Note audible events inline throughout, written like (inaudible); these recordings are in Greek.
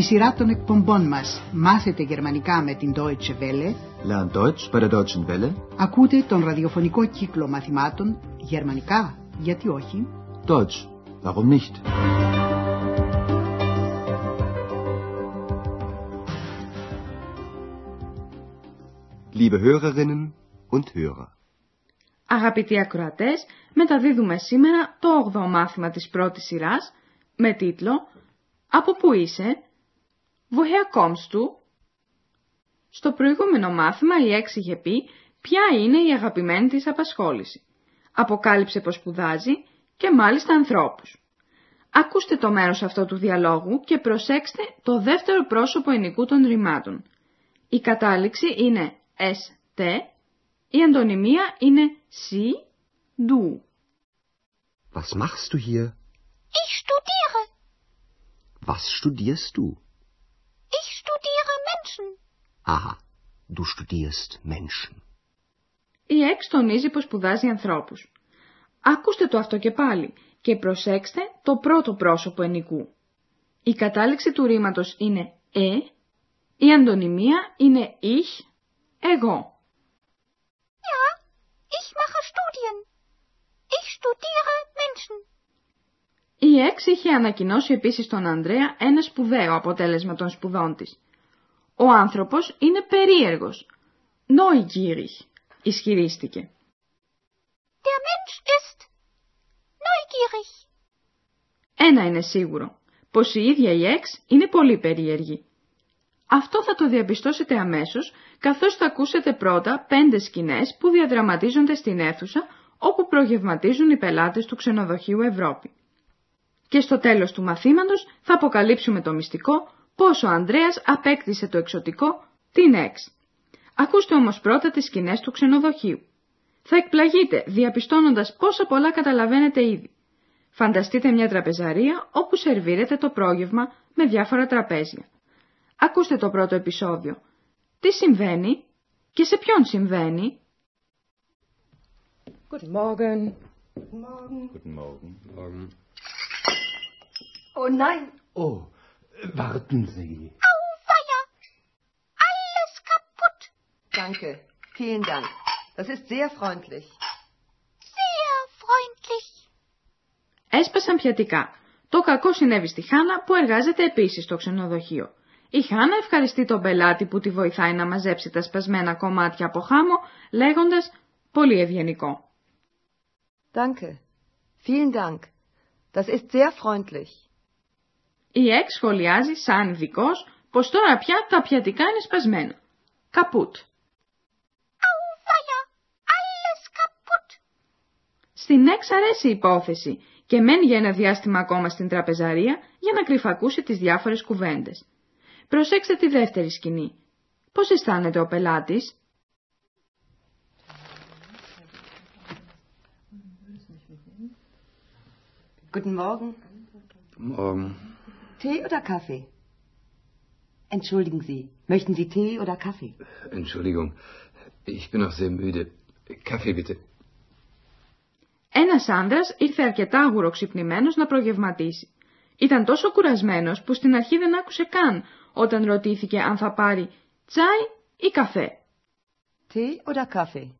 Στη σειρά των εκπομπών μας «Μάθετε γερμανικά με την Deutsche Welle» Lern Deutsch bei der Deutschen Welle. ακούτε τον ραδιοφωνικό κύκλο μαθημάτων «Γερμανικά, γιατί όχι» Deutsch. Warum nicht? Liebe Hörerinnen und Hörer. Αγαπητοί ακροατές, μεταδίδουμε σήμερα το 8ο μάθημα της πρώτης σειράς με τίτλο «Από πού είσαι» Woher kommst du? Στο προηγούμενο μάθημα η Έξ είχε πει ποια είναι η αγαπημένη της απασχόληση. Αποκάλυψε πως σπουδάζει και μάλιστα ανθρώπους. Ακούστε το μέρος αυτό του διαλόγου και προσέξτε το δεύτερο πρόσωπο ενικού των ρημάτων. Η κατάληξη είναι ST, η αντωνυμία είναι SI, DU. Was machst du hier? Ich studiere. Was studierst du? Ich studiere Menschen. Aha, du studierst Menschen. Η Εξ τονίζει πως σπουδάζει ανθρώπους. Ακούστε το αυτό και πάλι και προσέξτε το πρώτο πρόσωπο ενικού. Η κατάληξη του ρήματος είναι «ε», η αντωνυμία είναι «ich», «εγώ». Ja, ich mache Studien. Ich studiere Menschen. Η Εξ είχε ανακοινώσει επίσης στον Ανδρέα ένα σπουδαίο αποτέλεσμα των σπουδών της. Ο άνθρωπος είναι περίεργος. Neugierig, ισχυρίστηκε. Der Mensch ist neugierig. Ένα είναι σίγουρο, πως η ίδια η Εξ είναι πολύ περίεργη. Αυτό θα το διαπιστώσετε αμέσως, καθώς θα ακούσετε πρώτα πέντε σκηνές που διαδραματίζονται στην αίθουσα όπου προγευματίζουν οι πελάτες του ξενοδοχείου Ευρώπη. Και στο τέλος του μαθήματος θα αποκαλύψουμε το μυστικό πώς ο Ανδρέας απέκτησε το εξωτικό την Εξ. Ακούστε όμως πρώτα τις σκηνές του ξενοδοχείου. Θα εκπλαγείτε διαπιστώνοντας πόσα πολλά καταλαβαίνετε ήδη. Φανταστείτε μια τραπεζαρία όπου σερβίρεται το πρόγευμα με διάφορα τραπέζια. Ακούστε το πρώτο επεισόδιο. Τι συμβαίνει και σε ποιον συμβαίνει; Guten Morgen. Guten Morgen. Morgen. Oh nein, Oh, warten Sie. Auweia. Alles kaputt. danke. Vielen Dank. Das ist sehr freundlich. Sehr freundlich. Έσπασαν πιατικά. Το κακό συνέβη στη Χάνα που εργάζεται επίσης στο ξενοδοχείο. Η Χάνα ευχαριστεί τον πελάτη που τη βοηθάει να μαζέψει τα σπασμένα κομμάτια από χάμο, λέγοντας «Πολύ ευγενικό». Danke. Vielen Dank. Das ist sehr freundlich. Η Εξ σχολιάζει σαν ειδικό πως τώρα πια τα πιατικά είναι σπασμένα. Καπούτ. Auweia. Alles kaputt. Στην Εξ αρέσει η υπόθεση και μένει για ένα διάστημα ακόμα στην τραπεζαρία για να κρυφακούσει τις διάφορες κουβέντες. Προσέξτε τη δεύτερη σκηνή. Πώς αισθάνεται ο πελάτης; Guten Morgen. Morgen. Tee oder Kaffee? Entschuldigen Sie, möchten Sie Tee oder Kaffee? Entschuldigung, ich bin noch sehr müde. Kaffee bitte. Ένας άντρας ήρθε αρκετά αγουροξυπνημένος να προγευματίσει. Ήταν τόσο κουρασμένος που στην αρχή δεν άκουσε καν όταν ρωτήθηκε αν θα πάρει τσάι ή καφέ. Tee oder Kaffee?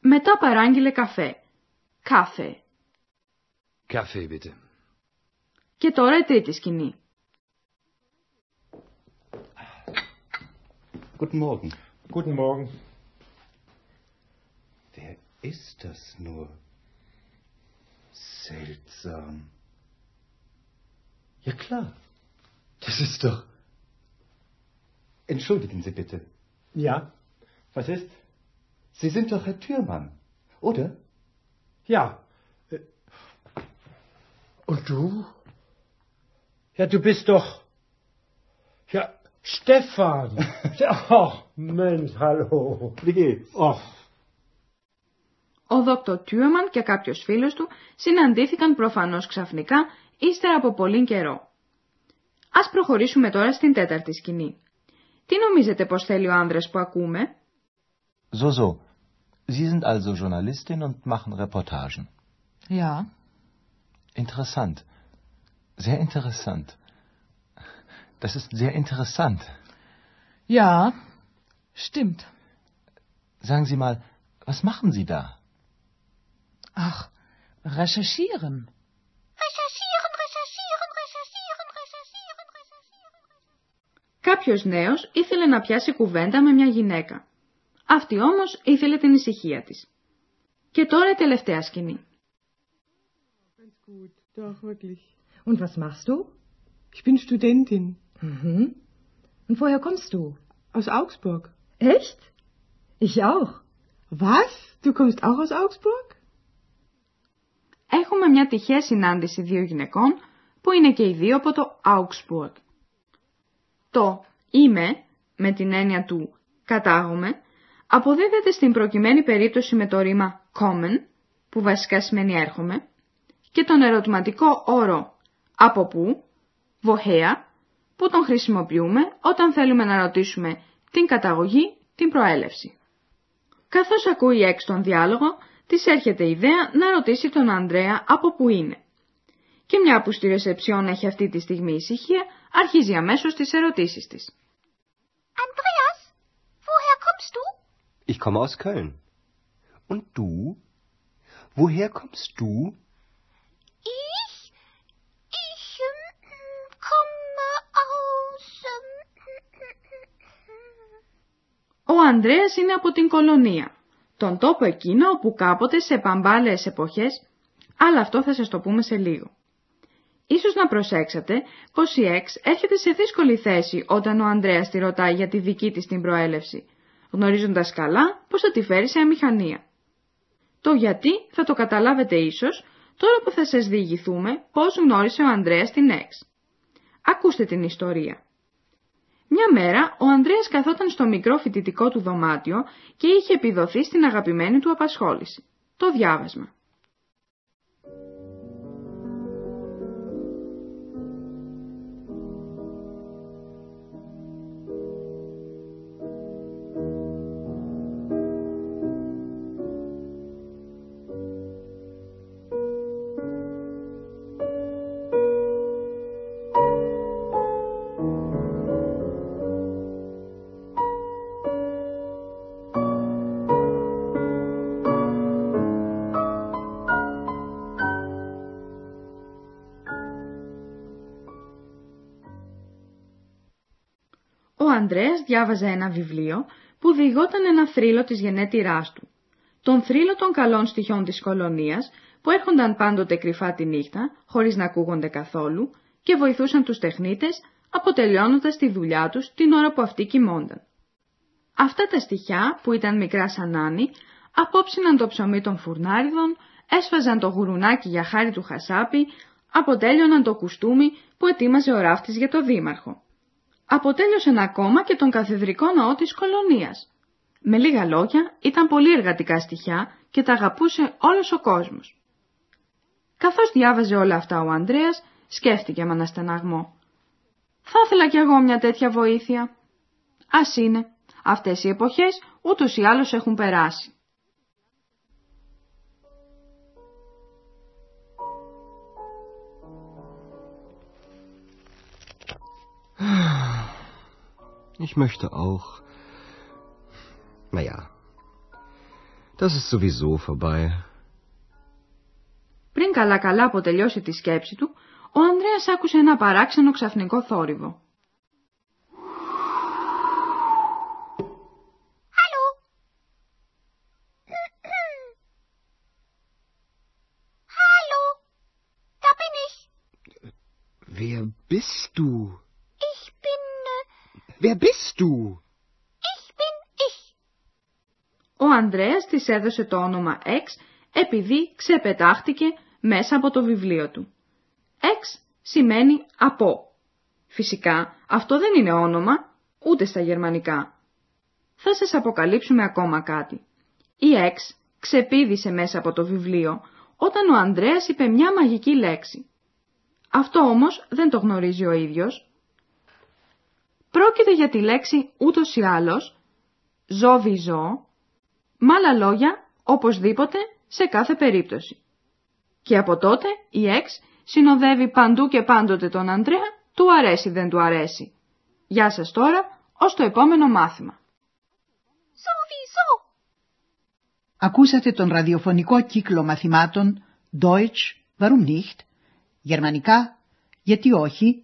Μετά παράγγειλε καφέ. Κάφε. Kaffee bitte. Και τώρα η τρίτη σκηνή. Guten Morgen. Guten Morgen. Wer ist das nur? Seltsam. Ja klar. Das ist doch. Entschuldigen Sie bitte. Ja, was ist? Sie sind doch Herr Thürmann, oder? Ja. Äh, Und du? Ja, du bist doch. Ja, Stefan. (laughs) Ach, Mensch, hallo. Wie geht's? Ach, Ο Δόκτωρ Τιούμαν και κάποιος φίλος του συναντήθηκαν προφανώς ξαφνικά ύστερα από πολύ καιρό. Ας προχωρήσουμε τώρα στην τέταρτη σκηνή. Τι νομίζετε πως θέλει ο άνδρας που ακούμε; So, so. Sie sind also Journalistin und machen Reportagen. Ja, Interessant. Sehr interessant. Das ist sehr interessant. Ja, stimmt. Sagen Sie mal, was machen Sie da? Ach, recherchieren. Recherchieren, recherchieren, recherchieren, recherchieren, recherchieren. Κάποιος νέος ήθελε να πιάσει κουβέντα με μια γυναίκα. Αυτή όμως ήθελε την ησυχία της. Και τώρα η τελευταία σκηνή. Ganz gut, doch, wirklich. Und was machst du? Ich bin Studentin. Mhm. Und woher kommst du? Aus Augsburg. Echt? Ich auch. Was? Du kommst auch aus Augsburg? Έχουμε μια τυχαία συνάντηση δύο γυναικών που είναι και οι δύο από το Augsburg. Το «είμαι» με την έννοια του «κατάγομαι» αποδίδεται στην προκειμένη περίπτωση με το ρήμα kommen, που βασικά σημαίνει έρχομαι, και τον ερωτηματικό όρο «από πού» woher, που τον χρησιμοποιούμε όταν θέλουμε να ρωτήσουμε την καταγωγή, την προέλευση. Καθώς ακούει έξω τον διάλογο, της έρχεται η ιδέα να ρωτήσει τον Ανδρέα από πού είναι. Και μια που στη ρεσεψιόν έχει αυτή τη στιγμή ησυχία, αρχίζει αμέσως τις ερωτήσεις της. Andreas, woher kommst du? Ich komme aus Köln. Und du? Woher kommst du? Ich? Ich ähm, komme aus. ähm, Ο Ανδρέας είναι από την κολονία, τον τόπο εκείνο όπου κάποτε σε παμπάλαιες εποχές, αλλά αυτό θα σας το πούμε σε λίγο. Ίσως να προσέξατε πως η Εξ έρχεται σε δύσκολη θέση όταν ο Ανδρέας τη ρωτάει για τη δική της την προέλευση, γνωρίζοντας καλά πως θα τη φέρει σε αμηχανία. Το γιατί θα το καταλάβετε ίσως τώρα που θα σας διηγηθούμε πώς γνώρισε ο Ανδρέας την Εξ. Ακούστε την ιστορία. Μια μέρα ο Ανδρέας καθόταν στο μικρό φοιτητικό του δωμάτιο και είχε επιδοθεί στην αγαπημένη του απασχόληση. Το διάβασμα. Ο Ανδρέας διάβαζε ένα βιβλίο που διηγόταν ένα θρύλο της γενέτειράς του. Τον θρύλο των καλών στοιχειών της κολονίας που έρχονταν πάντοτε κρυφά τη νύχτα, χωρίς να ακούγονται καθόλου και βοηθούσαν τους τεχνίτες αποτελειώνοντας τη δουλειά τους την ώρα που αυτοί κοιμόνταν. Αυτά τα στοιχιά που ήταν μικρά σαν άνι, απόψιναν το ψωμί των φουρνάριδων, έσφαζαν το γουρουνάκι για χάρη του χασάπι, αποτέλειωναν το κουστούμι που ετοίμαζε ο ράφτης για το δήμαρχο αποτέλειωσαν ακόμα και τον καθεδρικό ναό της κολονίας. Με λίγα λόγια, ήταν πολύ εργατικά στοιχιά και τα αγαπούσε όλος ο κόσμος. Καθώς διάβαζε όλα αυτά ο Ανδρέας, σκέφτηκε με αναστεναγμό. Θα ήθελα κι εγώ μια τέτοια βοήθεια. Ας είναι. Αυτές οι εποχές ούτως ή άλλως έχουν περάσει. Ich möchte auch. Naja, das ist sowieso vorbei. Πριν καλά-καλά αποτελειώσει τη σκέψη του, ο Ανδρέας άκουσε ένα παράξενο ξαφνικό θόρυβο. Hallo? Hallo? Da bin ich. Wer bist du? Ich bin. Äh, Wer bist du? ich bin ich. Ο Ανδρέας της έδωσε το όνομα X επειδή ξεπετάχτηκε μέσα από το βιβλίο του. X σημαίνει από. Φυσικά αυτό δεν είναι όνομα ούτε στα γερμανικά. Θα σας αποκαλύψουμε ακόμα κάτι. Η X ξεπήδησε μέσα από το βιβλίο όταν ο Ανδρέας είπε μια μαγική λέξη. Αυτό όμως δεν το γνωρίζει ο ίδιος. Πρόκειται για τη λέξη ούτως ή άλλως, ζώβι ζώ, με άλλα λόγια, οπωσδήποτε, σε κάθε περίπτωση. Και από τότε η Εξ συνοδεύει παντού και πάντοτε τον Ανδρέα του αρέσει δεν του αρέσει. Γεια σας τώρα, ως το επόμενο μάθημα. Sowieso. Ακούσατε τον ραδιοφωνικό κύκλο μαθημάτων Deutsch, warum nicht, γερμανικά, γιατί όχι,